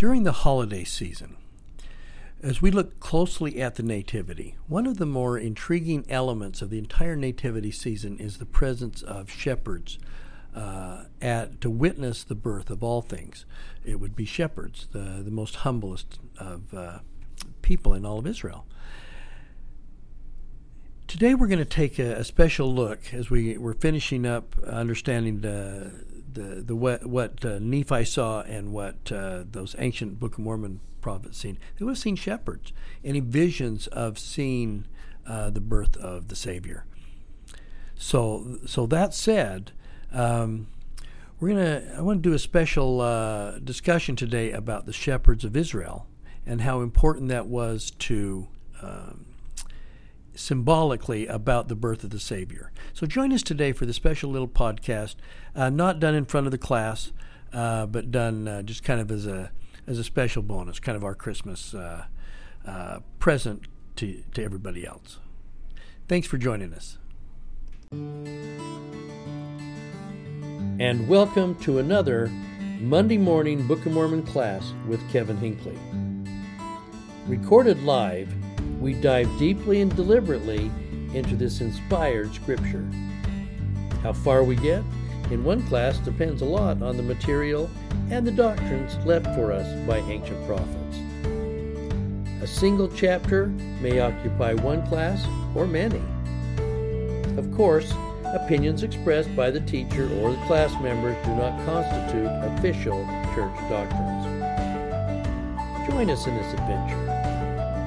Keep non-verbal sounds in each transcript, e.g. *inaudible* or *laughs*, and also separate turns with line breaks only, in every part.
During the holiday season, as we look closely at the Nativity, one of the more intriguing elements of the entire Nativity season is the presence of shepherds uh, at to witness the birth of all things. It would be shepherds, the, the most humblest of uh, people in all of Israel. Today we're going to take a, a, special look as we, we're finishing up understanding the, the, the what, what uh, Nephi saw and what uh, those ancient Book of Mormon prophets seen. They would have seen shepherds, any visions of seeing uh, the birth of the Savior. So, so that said, um, we're gonna. I want to do a special uh, discussion today about the shepherds of Israel and how important that was to um, symbolically about the birth of the Savior. So join us today for the special little podcast, uh, not done in front of the class, uh, but done uh, just kind of as a as a special bonus, kind of our Christmas uh, uh, present to to everybody else. Thanks for joining us. And welcome to another Monday morning Book of Mormon class with Kevin Hinckley. Recorded live we dive deeply and deliberately into this inspired scripture. How far we get in one class depends a lot on the material and the doctrines left for us by ancient prophets. A single chapter may occupy one class or many. Of course, opinions expressed by the teacher or the class members do not constitute official church doctrines. Join us in this adventure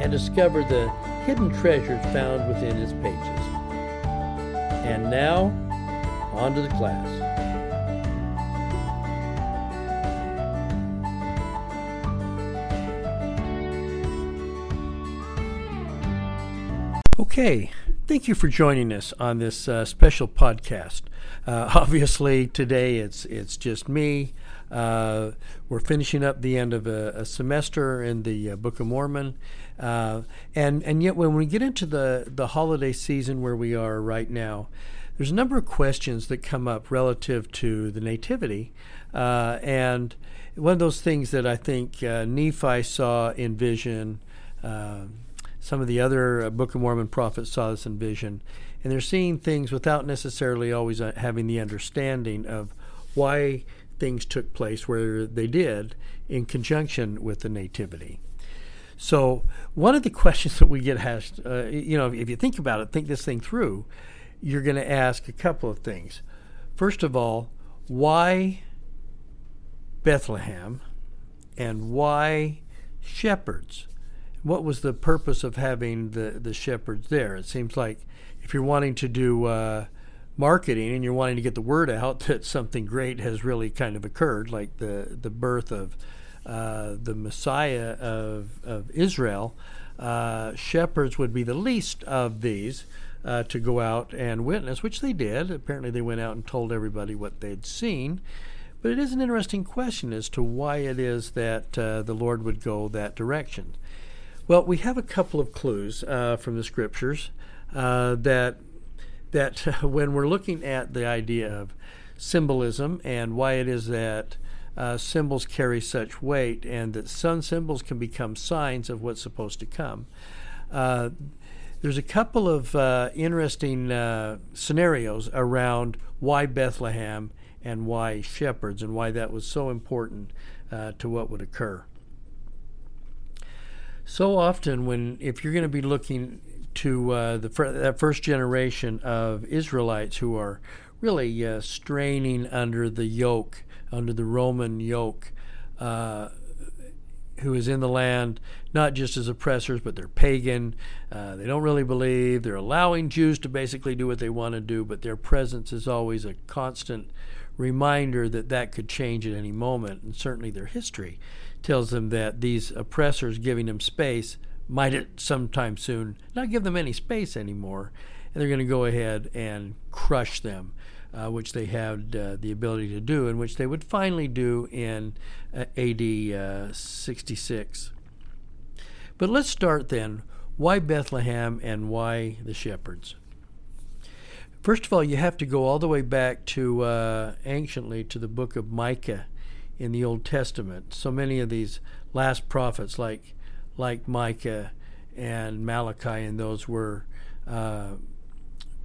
and discover the hidden treasures found within its pages. And now, on to the class. Okay, thank you for joining us on this uh, special podcast. Uh, *laughs* obviously, today it's it's just me. Uh, we're finishing up the end of a, a semester in the uh, Book of Mormon, uh, and and yet when we get into the the holiday season where we are right now, there's a number of questions that come up relative to the nativity, uh, and one of those things that I think Nephi saw in vision. Some of the other Book of Mormon prophets saw this in vision, and they're seeing things without necessarily always having the understanding of why things took place where they did in conjunction with the nativity. So, one of the *laughs* questions that we get asked, uh, you know, if you think about it, think this thing through, you're going to ask a couple of things. First of all, why Bethlehem and why shepherds? What was the purpose of having the, the shepherds there? It seems like if you're wanting to do uh, marketing and you're wanting to get the word out *laughs* that something great has really kind of occurred, like the the birth of uh, the Messiah of of Israel, uh, shepherds would be the least of these. Uh, to go out and witness, which they did. Apparently, they went out and told everybody what they'd seen. But it is an interesting question as to why it is that uh, the Lord would go that direction. Well, we have a couple of clues uh, from the scriptures uh, that that *laughs* when we're looking at the idea of symbolism and why it is that uh, symbols carry such weight and that some symbols can become signs of what's supposed to come. Uh, there's a couple of uh, interesting uh, scenarios around why Bethlehem and why shepherds and why that was so important to what would occur. So often, when if you're going to be looking to uh, the fir- that first generation of Israelites who are really uh, straining under the yoke, under the Roman yoke, uh, who is in the land not just as oppressors, but they're pagan. Uh, they don't really believe. They're allowing Jews to basically do what they want to do, but their presence is always a constant reminder that that could change at any moment. And certainly their history tells them that these oppressors giving them space might it sometime soon not give them any space anymore, and they're going to go ahead and crush them, uh, which they had uh, the ability to do, and which they would finally do in uh, AD uh, 66. But let's start then. Why Bethlehem and why the shepherds? First of all, you have to go all the way back to uh, anciently to the book of Micah in the Old Testament. So many of these last prophets, like like Micah and Malachi, and those were uh,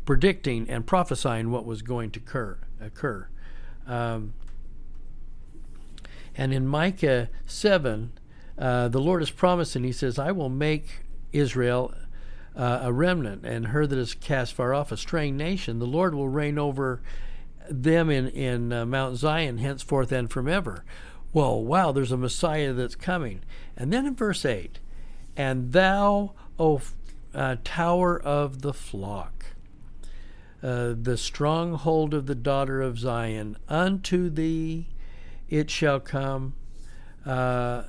predicting and prophesying what was going to occur. occur. Um, and in Micah 7, uh, the Lord is promising, He says, I will make Israel uh, a remnant and her that is cast far off, a straying nation. The Lord will reign over them in, in uh, Mount Zion henceforth and from ever. Well, wow, there's a Messiah that's coming. And then in verse 8, and thou, O uh, tower of the flock, uh, the stronghold of the daughter of Zion, unto thee it shall come, uh,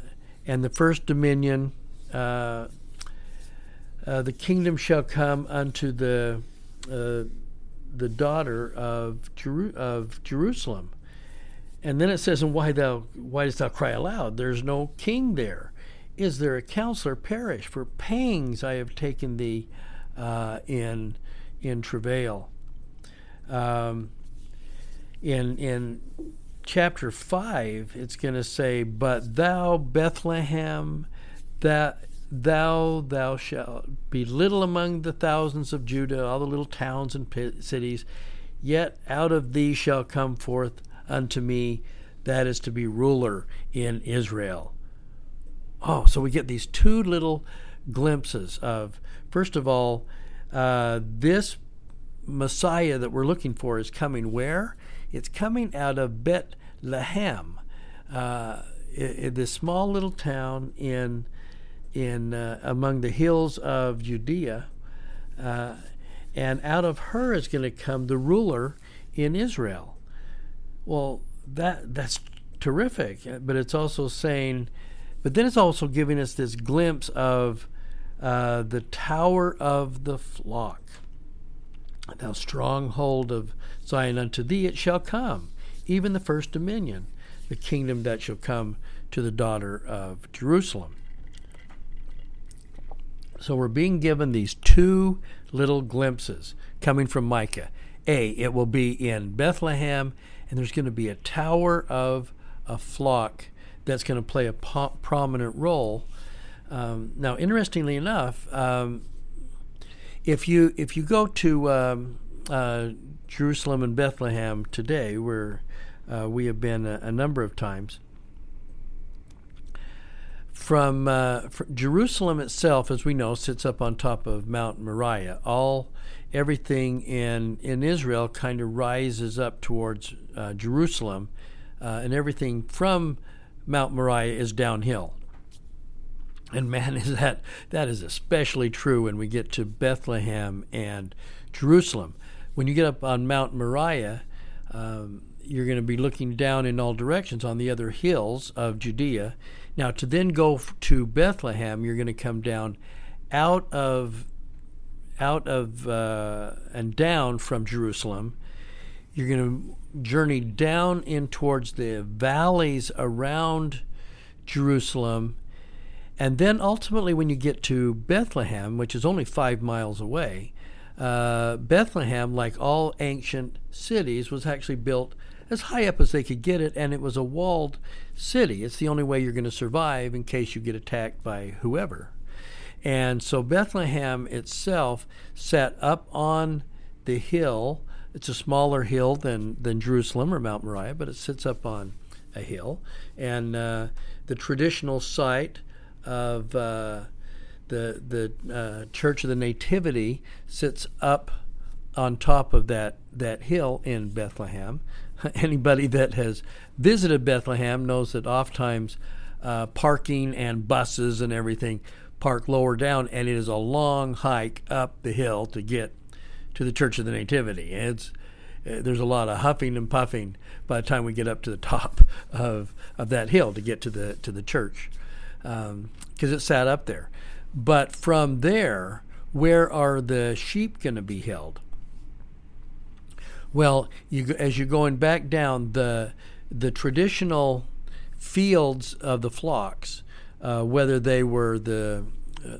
and the first dominion, uh, uh, the kingdom shall come unto the uh, the daughter of Jeru- of Jerusalem. And then it says, "And why thou why dost thou cry aloud? There's no king there. Is there a counselor perish? For pangs I have taken thee uh, in in travail." Um, in in chapter five, it's going to say, "But thou Bethlehem, that thou thou shalt be little among the thousands of Judah, all the little towns and cities, yet out of thee shall come forth unto me that is to be ruler in Israel. Oh, so we get these two little glimpses of, first of all, uh, this Messiah that we're looking for is coming where? It's coming out of Bethlehem, uh, this small little town in in uh, among the hills of Judea, uh, and out of her is going to come the ruler in Israel. Well, that that's terrific, but it's also saying, but then it's also giving us this glimpse of uh, the tower of the flock. Thou stronghold of Zion, unto thee it shall come, even the first dominion, the kingdom that shall come to the daughter of Jerusalem. So we're being given these two little glimpses coming from Micah. A, it will be in Bethlehem, and there's going to be a tower of a flock that's going to play a po- prominent role. Um, now, interestingly enough, um, if you if you go to um, uh, Jerusalem and Bethlehem today, where uh, we have been a, a number of times, from, uh, Jerusalem itself, as we know, sits up on top of Mount Moriah. All everything in in Israel kind of rises up towards uh, Jerusalem, uh, and everything from Mount Moriah is downhill. And man, *laughs* is that that is especially true when we get to Bethlehem and Jerusalem. When you get up on Mount Moriah, um, you're going to be looking down in all directions on the other hills of Judea now, to then go to Bethlehem, you're going to come down out of out of uh, and down from Jerusalem. You're going to journey down in towards the valleys around Jerusalem. And then ultimately, when you get to Bethlehem, which is only five miles away, uh, Bethlehem, like all ancient cities, was actually built as high up as they could get it, and it was a walled city. It's the only way you're going to survive in case you get attacked by whoever. And so Bethlehem itself sat up on the hill. It's a smaller hill than, than Jerusalem or Mount Moriah, but it sits up on a hill. And uh, the traditional site of uh, the, the uh, Church of the Nativity sits up on top of that, that hill in Bethlehem. *laughs* anybody that has visited Bethlehem knows that oftentimes uh, parking and buses and everything park lower down, and it is a long hike up the hill to get to the Church of the Nativity. It's uh, there's a lot of huffing and puffing by the time we get up to the *laughs* top of, of that hill to get to the to the church because um, it sat up there. But from there, where are the sheep going to be held? Well, you, as you're going back down the the traditional fields of the flocks, uh, whether they were the uh,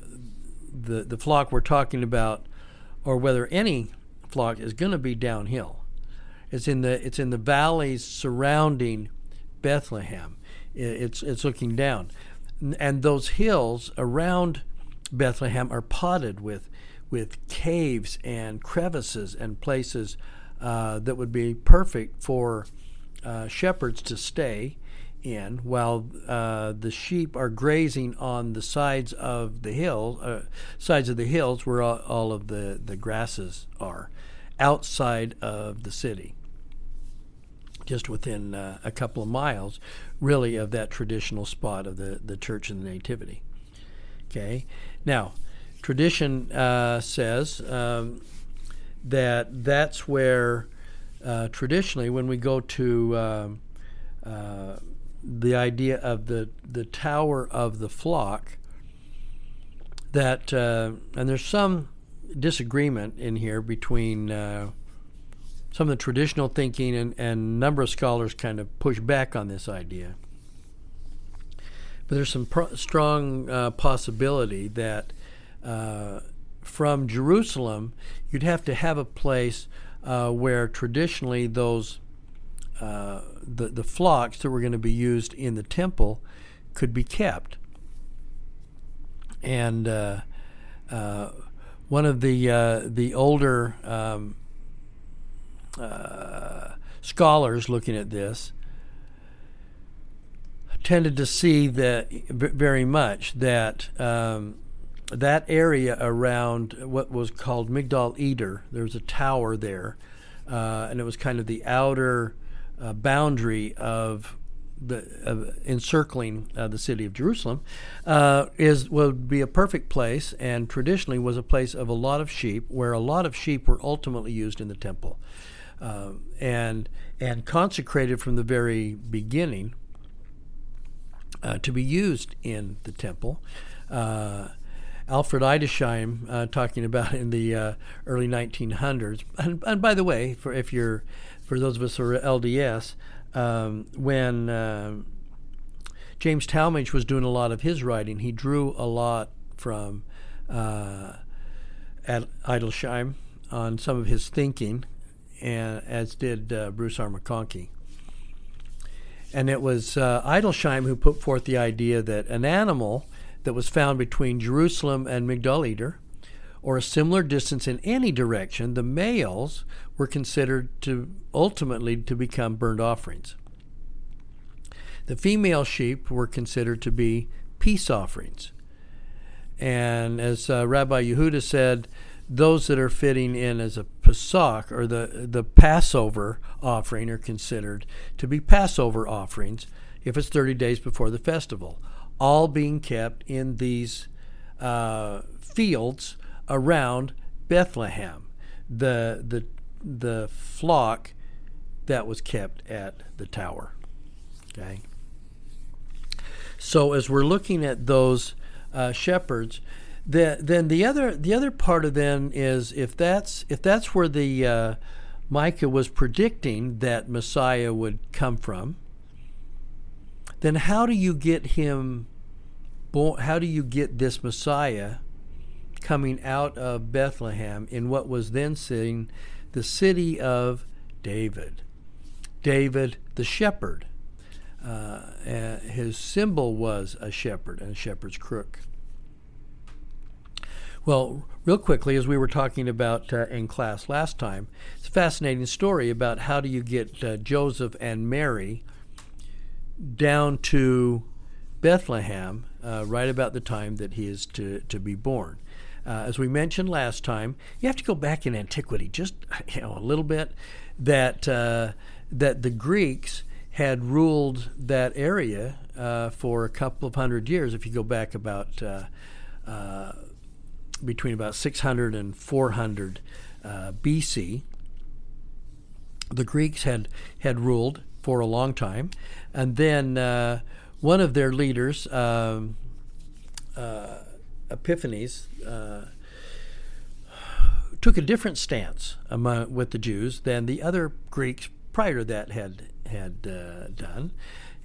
the the flock we're talking about, or whether any flock is going to be downhill. It's in the it's in the valleys surrounding Bethlehem. It's it's looking down, and those hills around Bethlehem are potted with with caves and crevices and places uh, that would be perfect for uh, shepherds to stay in while uh, the sheep are grazing on the sides of the hill, uh, sides of the hills where all, all, of the, the grasses are, outside of the city, just within uh, a couple of miles, really, of that traditional spot of the, the Church of the Nativity. Okay, now tradition uh, says um, that that's where uh, traditionally, when we go to um, uh, the idea of the the tower of the flock that uh, and there's some disagreement in here between uh, some of the traditional thinking and, and a number of scholars kind of push back on this idea. But there's some pro- strong uh, possibility that uh, from Jerusalem you'd have to have a place uh, where traditionally those uh, the, the flocks that were going to be used in the temple could be kept. And uh, uh, one of the uh, the older um, uh, scholars looking at this tended to see that very much that um, that area around what was called Migdal Eder, there was a tower there, uh, and it was kind of the outer uh, boundary of the uh, encircling uh, the city of Jerusalem uh, is would be a perfect place, and traditionally was a place of a lot of sheep, where a lot of sheep were ultimately used in the temple, um, and and consecrated from the very beginning uh, to be used in the temple. Uh, Alfred Edersheim talking about in the early 1900s, and, and by the way, for if you're for those of us who are LDS, um, when uh, James Talmage was doing a lot of his writing, he drew a lot from uh, Edersheim on some of his thinking, and as did uh, Bruce R. McConkie. And it was uh, Edersheim who put forth the idea that an animal that was found between Jerusalem and Migdal Eder or a similar distance in any direction, the males were considered to ultimately to become burnt offerings. The female sheep were considered to be peace offerings. And as uh, Rabbi Yehuda said, those that are fitting in as a Pesach or the, the Passover offering are considered to be Passover offerings if it's 30 days before the festival, all being kept in these uh, fields around Bethlehem, the the the flock that was kept at the tower. Okay. So as we're looking at those uh, shepherds, the, then the other the other part of then is if that's if that's where the uh, Micah was predicting that Messiah would come from, then how do you get him? How do you get this Messiah coming out of Bethlehem in what was then seen the city of David. David the shepherd. Uh, his symbol was a shepherd and a shepherd's crook. Well, real quickly, as we were talking about uh, in class last time, it's a fascinating story about how do you get uh, Joseph and Mary down to Bethlehem uh, right about the time that he is to, to be born. Uh, as we mentioned last time, you have to go back in antiquity just you know a little bit. That uh, that the Greeks had ruled that area uh, for a couple of hundred years. If you go back about uh, uh, between about 600 and 400 uh, BC, the Greeks had had ruled for a long time, and then one of their leaders. Um, Epiphanes uh, took a different stance among, with the Jews than the other Greeks prior to that had had uh, done.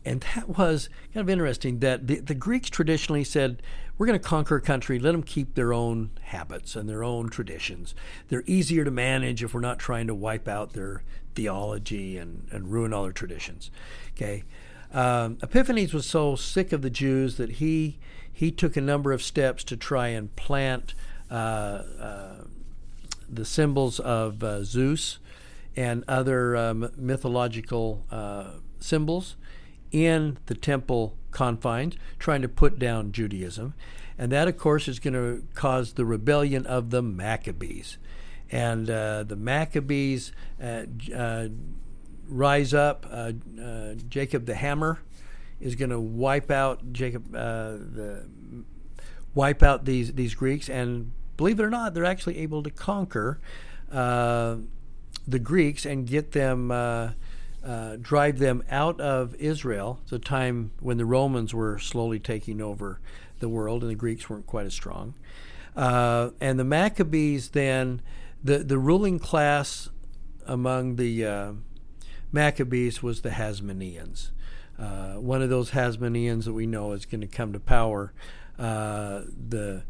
And that was kind of interesting that the, the Greeks traditionally said, we're going to conquer a country, let them keep their own habits and their own traditions. They're easier to manage if we're not trying to wipe out their theology and, and ruin all their traditions. Okay. Um, Epiphanes was so sick of the Jews that he he took a number of steps to try and plant uh, uh, the symbols of uh, Zeus and other um, mythological uh, symbols in the temple confines, trying to put down Judaism. And that, of course, is going to cause the rebellion of the Maccabees. And uh, the Maccabees uh, rise up. Uh, uh, Jacob the Hammer is going to wipe out Jacob the wipe out these these Greeks, and believe it or not, they're actually able to conquer the Greeks and get them. Uh, drive them out of Israel. The time when the Romans were slowly taking over the world, and the Greeks weren't quite as strong. Uh, and the Maccabees then, the the ruling class among the uh, Maccabees was the Hasmoneans. Uh, one of those Hasmoneans that we know is going to come to power. Uh, the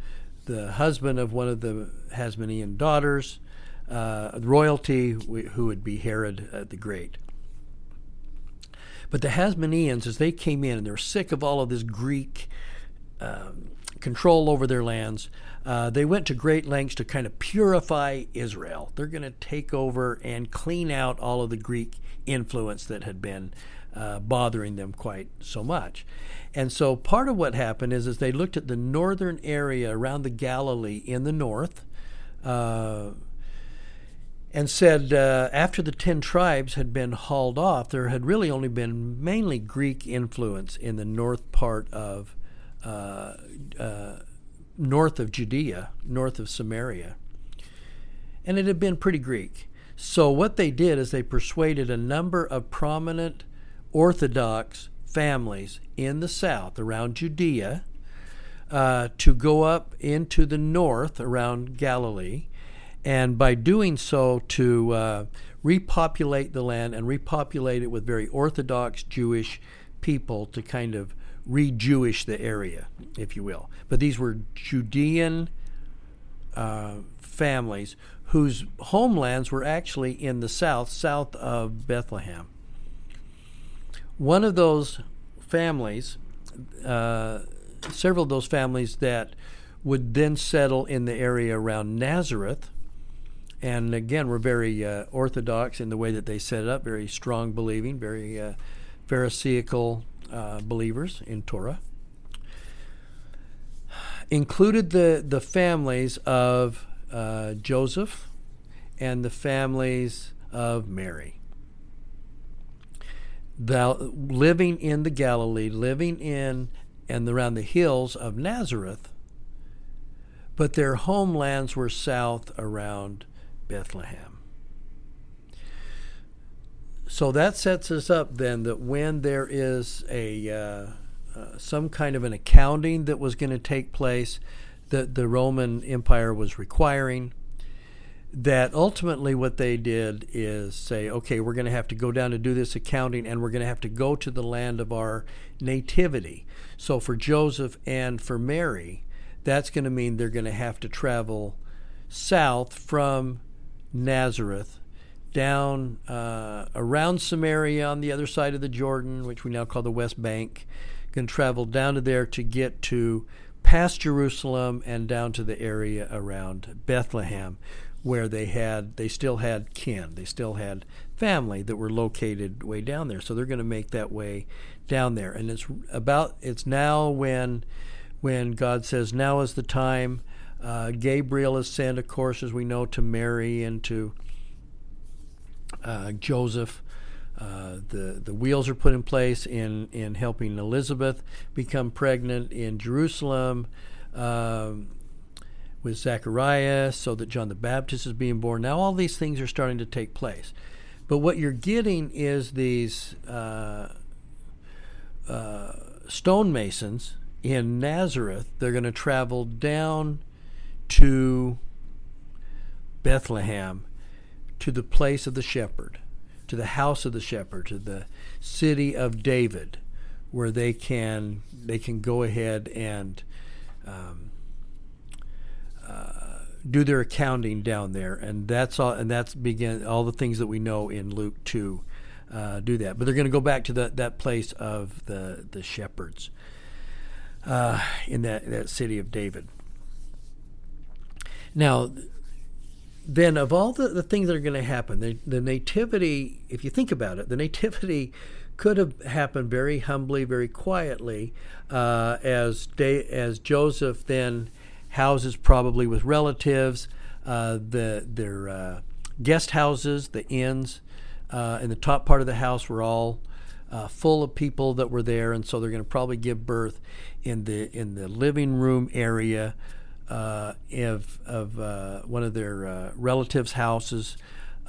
the husband of one of the Hasmonean daughters, uh, royalty, who would be Herod uh, the Great. But the Hasmoneans, as they came in and they're sick of all of this Greek um, control over their lands, uh, they went to great lengths to kind of purify Israel. They're going to take over and clean out all of the Greek influence that had been uh, bothering them quite so much. And so part of what happened is, is they looked at the northern area around the Galilee in the north. Uh, and said uh, after the 10 tribes had been hauled off, there had really only been mainly Greek influence in the north part of uh, uh, north of Judea, north of Samaria. And it had been pretty Greek. So, what they did is they persuaded a number of prominent Orthodox families in the south around Judea uh, to go up into the north around Galilee, and by doing so, to uh, repopulate the land and repopulate it with very Orthodox Jewish people to kind of re-Jewish the area, if you will. But these were Judean uh, families whose homelands were actually in the south, south of Bethlehem. One of those families, uh, several of those families that would then settle in the area around Nazareth, and again, were very uh, orthodox in the way that they set it up, very strong believing, very uh, Pharisaical uh, believers in Torah, included the, the families of uh, Joseph and the families of Mary. The, living in the Galilee, living in and around the hills of Nazareth, but their homelands were south around Bethlehem. So that sets us up then that when there is a uh, uh, some kind of an accounting that was going to take place that the Roman Empire was requiring, that ultimately what they did is say, okay, we're going to have to go down to do this accounting and we're going to have to go to the land of our nativity. So for Joseph and for Mary, that's going to mean they're going to have to travel south from Nazareth down uh, around Samaria on the other side of the Jordan, which we now call the West Bank. Can travel down to there to get to past Jerusalem and down to the area around Bethlehem, where they had they still had kin, they still had family that were located way down there. So they're going to make that way down there, and it's about it's now when when God says now is the time. Uh, Gabriel is sent, of course, as we know, to Mary and to uh, Joseph. Uh, the the wheels are put in place in in helping Elizabeth become pregnant in Jerusalem um, with Zacharias, so that John the Baptist is being born. Now all these things are starting to take place, but what you're getting is these uh, uh stonemasons in Nazareth. They're going to travel down to Bethlehem to the place of the shepherd, to the house of the shepherd, to the city of David, where they can they can go ahead and um, uh, do their accounting down there, and that's all. And that's begin all the things that we know in Luke two uh, do that. But they're going to go back to the, that place of the the shepherds uh, in that that city of David. Now, then of all the, the things that are going to happen, the, the nativity, if you think about it, the nativity could have happened very humbly, very quietly, uh, as as Joseph then houses probably with relatives, uh, the their uh, guest houses, the inns, uh, in the top part of the house were all uh, full of people that were there, and so they're going to probably give birth in the in the living room area uh, of of uh, one of their uh, relatives' houses,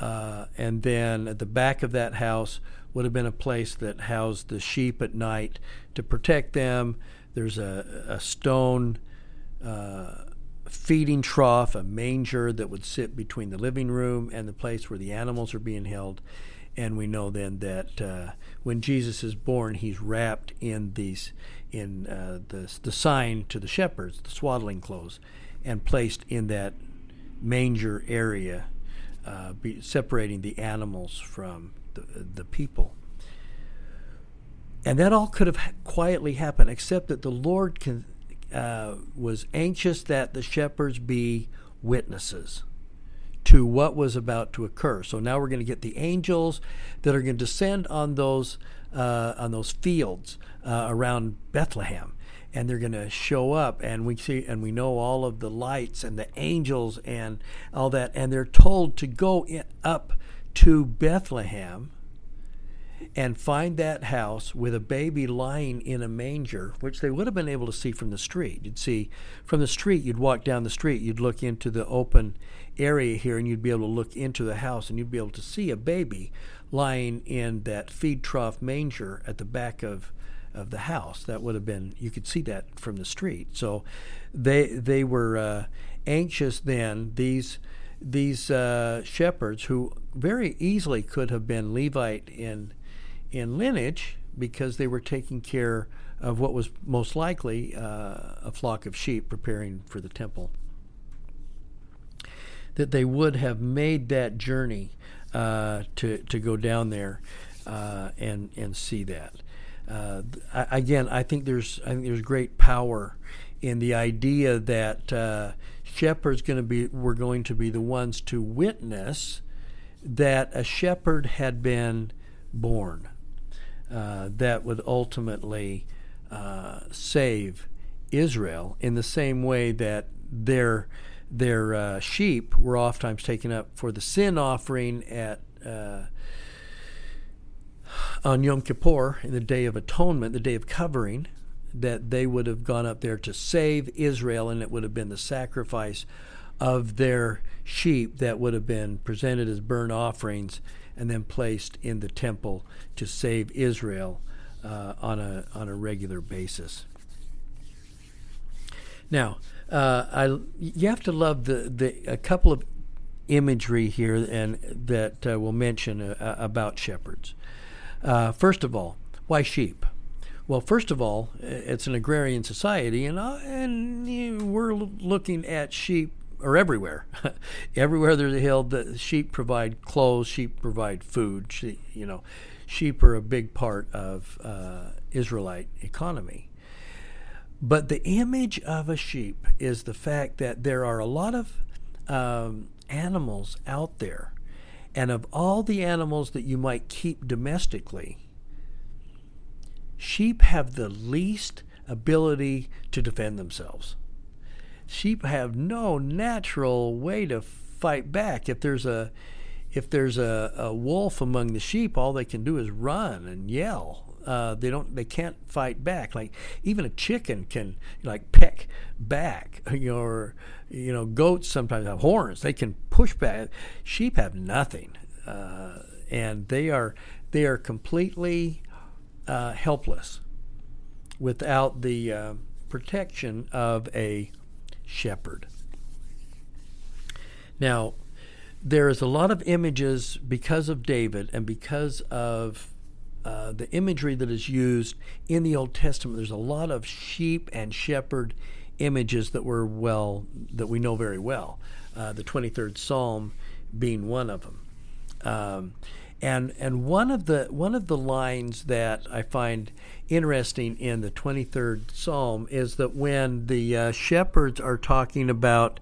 uh, and then at the back of that house would have been a place that housed the sheep at night to protect them. There's a, a stone uh, feeding trough, a manger that would sit between the living room and the place where the animals are being held. And we know then that uh, when Jesus is born, he's wrapped in these in uh, the the sign to the shepherds, the swaddling clothes, and placed in that manger area, uh, be, separating the animals from the the people. And that all could have quietly happened, except that the Lord can, uh, was anxious that the shepherds be witnesses to what was about to occur. So now we're going to get the angels that are going to descend on those uh, on those fields uh, around Bethlehem, and they're going to show up, and we see and we know all of the lights and the angels and all that, and they're told to go in, up to Bethlehem and find that house with a baby lying in a manger, which they would have been able to see from the street. You'd see from the street, you'd walk down the street, you'd look into the open area here, and you'd be able to look into the house, and you'd be able to see a baby lying in that feed trough manger at the back of of the house. That would have been you could see that from the street. So they they were uh, anxious then. These these uh, shepherds who very easily could have been Levite in in lineage because they were taking care of what was most likely uh, a flock of sheep preparing for the temple. That they would have made that journey uh, to to go down there uh, and and see that. Uh, I, again, I think there's I think there's great power in the idea that uh, shepherds going to be were going to be the ones to witness that a shepherd had been born uh, that would ultimately uh, save Israel in the same way that their their uh, sheep were oftentimes taken up for the sin offering at uh, on Yom Kippur in the Day of Atonement, the Day of Covering, that they would have gone up there to save Israel, and it would have been the sacrifice of their sheep that would have been presented as burnt offerings and then placed in the temple to save Israel uh, on a on a regular basis. Now, uh, I you have to love the, the a couple of imagery here and that uh, we'll mention uh, about shepherds. Uh, first of all, why sheep? Well, first of all, it's an agrarian society, and uh, and we're looking at sheep are everywhere. *laughs* everywhere there's a hill, the sheep provide clothes, sheep provide food. She, you know, sheep are a big part of uh, Israelite economy. But the image of a sheep is the fact that there are a lot of um, animals out there, and of all the animals that you might keep domestically, sheep have the least ability to defend themselves sheep have no natural way to fight back. If there's a if there's a, a wolf among the sheep, all they can do is run and yell. Uh, they don't they can't fight back. Like even a chicken can like peck back. *laughs* You know, or you know, goats sometimes have horns. They can push back. Sheep have nothing, uh, and they are they are completely uh, helpless without the uh, protection of a shepherd. Now, there is a lot of images because of David and because of uh, the imagery that is used in the Old Testament. There's a lot of sheep and shepherd images that were well that we know very well. Uh, the 23rd Psalm being one of them. Um, And and one of the one of the lines that I find interesting in the 23rd Psalm is that when the uh, shepherds are talking about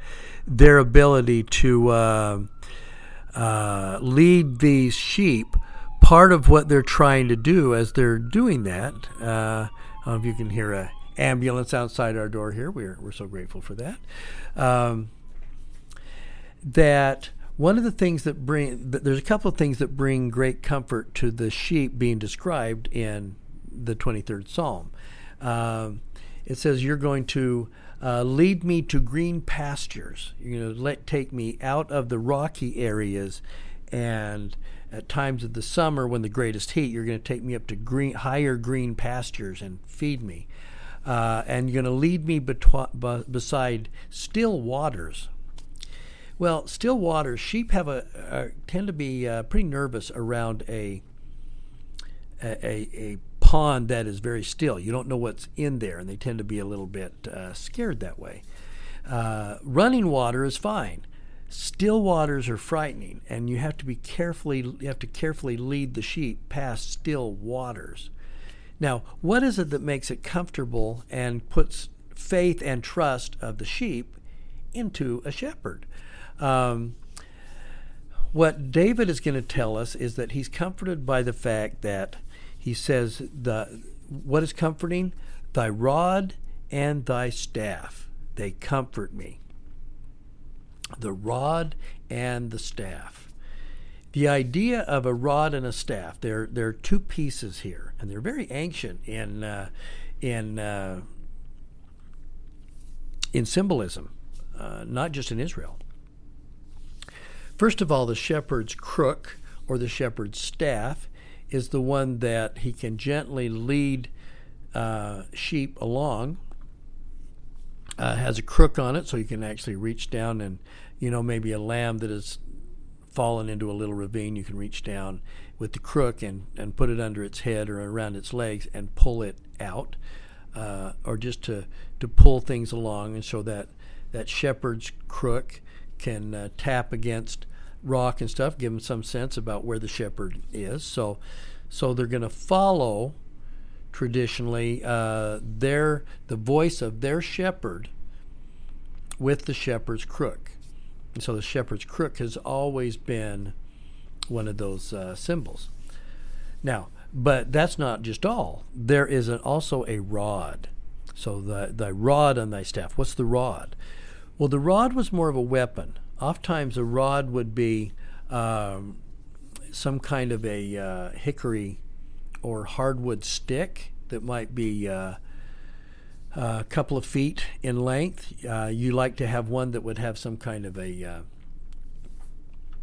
their ability to uh, uh, lead these sheep, part of what they're trying to do as they're doing that, uh, I don't know if you can hear a ambulance outside our door here. We're we're so grateful for that. Um, that one of the things that bring there's a couple of things that bring great comfort to the sheep being described in the 23rd Psalm. Um, it says, "You're going to uh, lead me to green pastures. You're going to let take me out of the rocky areas, and at times of the summer when the greatest heat, you're going to take me up to green, higher green pastures and feed me." Uh, and you're going to lead me betwa- beside still waters well, still waters. Sheep have a, a tend to be uh, pretty nervous around a, a a pond that is very still. You don't know what's in there, and they tend to be a little bit uh, scared that way. Uh, running water is fine. Still waters are frightening, and you have to be carefully. You have to carefully lead the sheep past still waters. Now, what is it that makes it comfortable and puts faith and trust of the sheep into a shepherd? Um, what David is going to tell us is that he's comforted by the fact that he says the what is comforting? Thy rod and thy staff they comfort me. The rod and the staff. The idea of a rod and a staff there there are two pieces here and they're very ancient in uh, in uh, in symbolism uh, not just in Israel First of all, the shepherd's crook or the shepherd's staff is the one that he can gently lead uh, sheep along. Uh, has a crook on it, so you can actually reach down and, you know, maybe a lamb that has fallen into a little ravine, you can reach down with the crook and, and put it under its head or around its legs and pull it out, uh, or just to, to pull things along. And so that, that shepherd's crook can uh, tap against rock and stuff, give them some sense about where the shepherd is. So, so they're going to follow traditionally uh, their the voice of their shepherd with the shepherd's crook. And so the shepherd's crook has always been one of those uh, symbols. Now, but that's not just all. There is an, also a rod. So the the rod on thy staff. What's the rod? Well, the rod was more of a weapon. Oftentimes, a rod would be um, some kind of a uh, hickory or hardwood stick that might be uh, a couple of feet in length. Uh, you like to have one that would have some kind of a uh,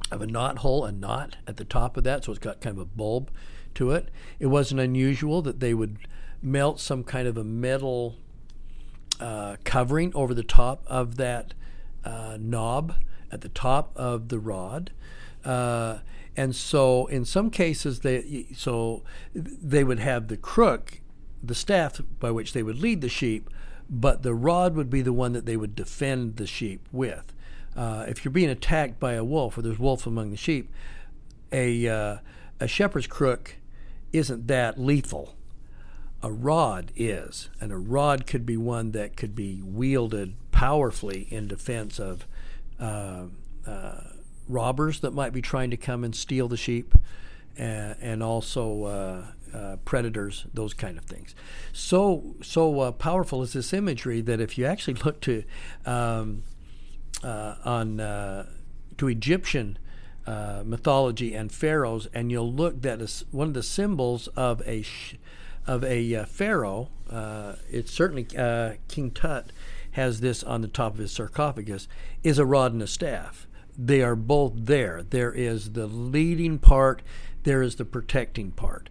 of a knot hole, a knot at the top of that, so it's got kind of a bulb to it. It wasn't unusual that they would melt some kind of a metal uh, covering over the top of that uh, knob at the top of the rod. Uh, and so in some cases they so they would have the crook, the staff by which they would lead the sheep, but the rod would be the one that they would defend the sheep with. Uh, if you're being attacked by a wolf or there's wolf among the sheep, a uh, a shepherd's crook isn't that lethal. A rod is, and a rod could be one that could be wielded powerfully in defense of uh, uh, robbers that might be trying to come and steal the sheep, and, and also uh, uh, predators, those kind of things. So so uh, powerful is this imagery that if you actually look to um, on to Egyptian mythology and pharaohs, and you'll look that is one of the symbols of a sh- of a uh, pharaoh. Uh, it's certainly uh, King Tut has this on the top of his sarcophagus, is a rod and a staff. They are both there. There is the leading part, there is the protecting part.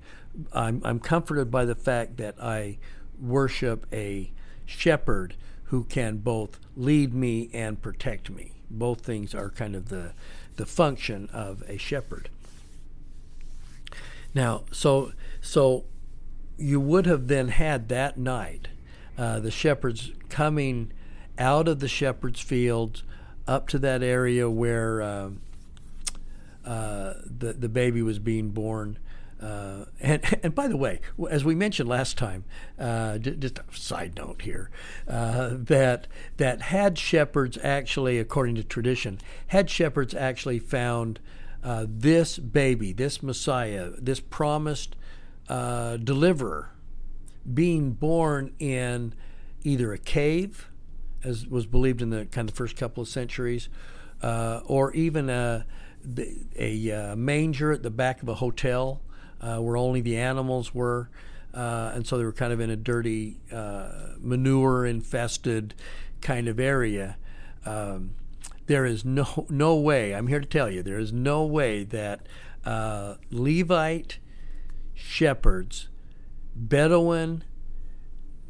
I'm, I'm comforted by the fact that I worship a shepherd who can both lead me and protect me. Both things are kind of the, the function of a shepherd. Now, so so you would have then had that night uh, the shepherds coming out of the shepherd's fields up to that area where uh, uh, the the baby was being born. Uh, and, *laughs* and by the way, as we mentioned last time, uh, just a side note here, uh, that that had shepherds actually, according to tradition, had shepherds actually found uh, this baby, this Messiah, this promised uh, deliverer, being born in either a cave, as was believed in the kind of first couple of centuries, uh, or even a, a, manger at the back of a hotel uh, where only the animals were. Uh, and so they were kind of in a dirty, uh, manure infested kind of area. Um, there is no no way. I'm here to tell you there is no way that uh, Levite shepherds, Bedouin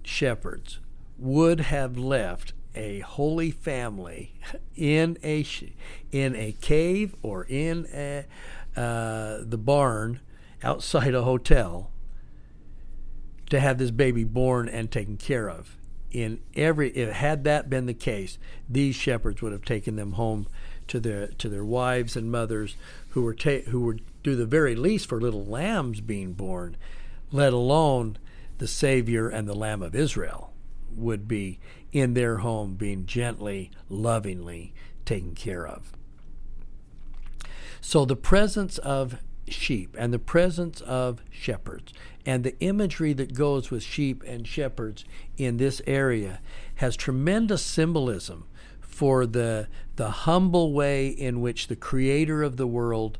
shepherds, would have left a holy family in a in a cave or in a, uh, the barn outside a hotel to have this baby born and taken care of. In every, if had that been the case, these shepherds would have taken them home to their to their wives and mothers, who were ta- who were do the very least for little lambs being born, let alone the Savior and the Lamb of Israel would be in their home, being gently, lovingly taken care of. So the presence of sheep and the presence of shepherds and the imagery that goes with sheep and shepherds in this area has tremendous symbolism for the the humble way in which the creator of the world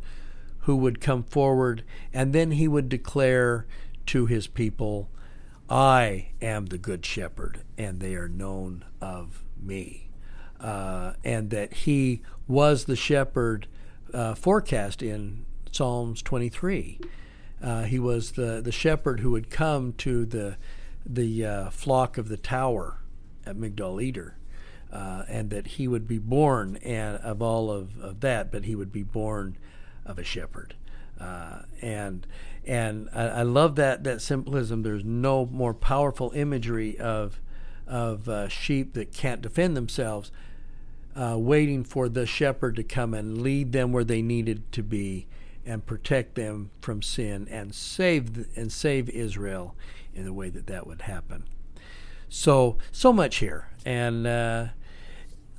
who would come forward and then he would declare to his people I am the good shepherd and they are known of me uh, and that he was the shepherd uh, forecast in Psalms 23. Uh, he was the, the shepherd who would come to the, the uh, flock of the tower at Migdal Eder. Uh, and that he would be born and of all of, of that, but he would be born of a shepherd. Uh, and and I, I, love that that symbolism. There's no more powerful imagery of of uh, sheep that can't defend themselves, uh, waiting for the shepherd to come and lead them where they needed to be and protect them from sin and save and save Israel in the way that that would happen. So so much here, and uh,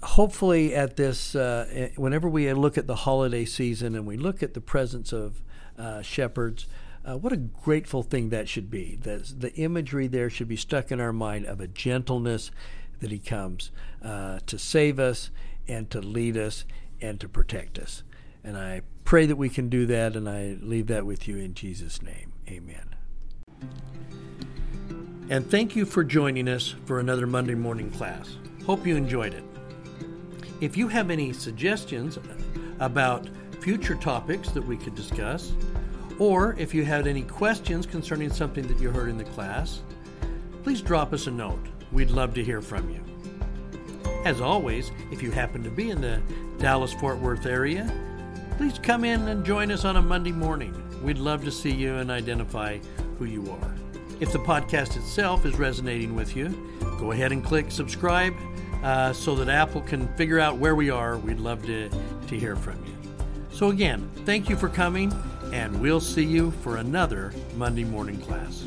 hopefully at this, uh, whenever we look at the holiday season and we look at the presence of uh, shepherds. Uh, what a grateful thing that should be. The, the imagery there should be stuck in our mind of a gentleness that He comes uh, to save us and to lead us and to protect us. And I pray that we can do that, and I leave that with you in Jesus' name. Amen. And thank you for joining us for another Monday morning class. Hope you enjoyed it. If you have any suggestions about future topics that we could discuss, or if you had any questions concerning something that you heard in the class, please drop us a note. We'd love to hear from you. As always, if you happen to be in the Dallas Fort Worth area, please come in and join us on a Monday morning. We'd love to see you and identify who you are. If the podcast itself is resonating with you, go ahead and click subscribe uh, so that Apple can figure out where we are. We'd love to, to hear from you. So, again, thank you for coming, and we'll see you for another Monday morning class.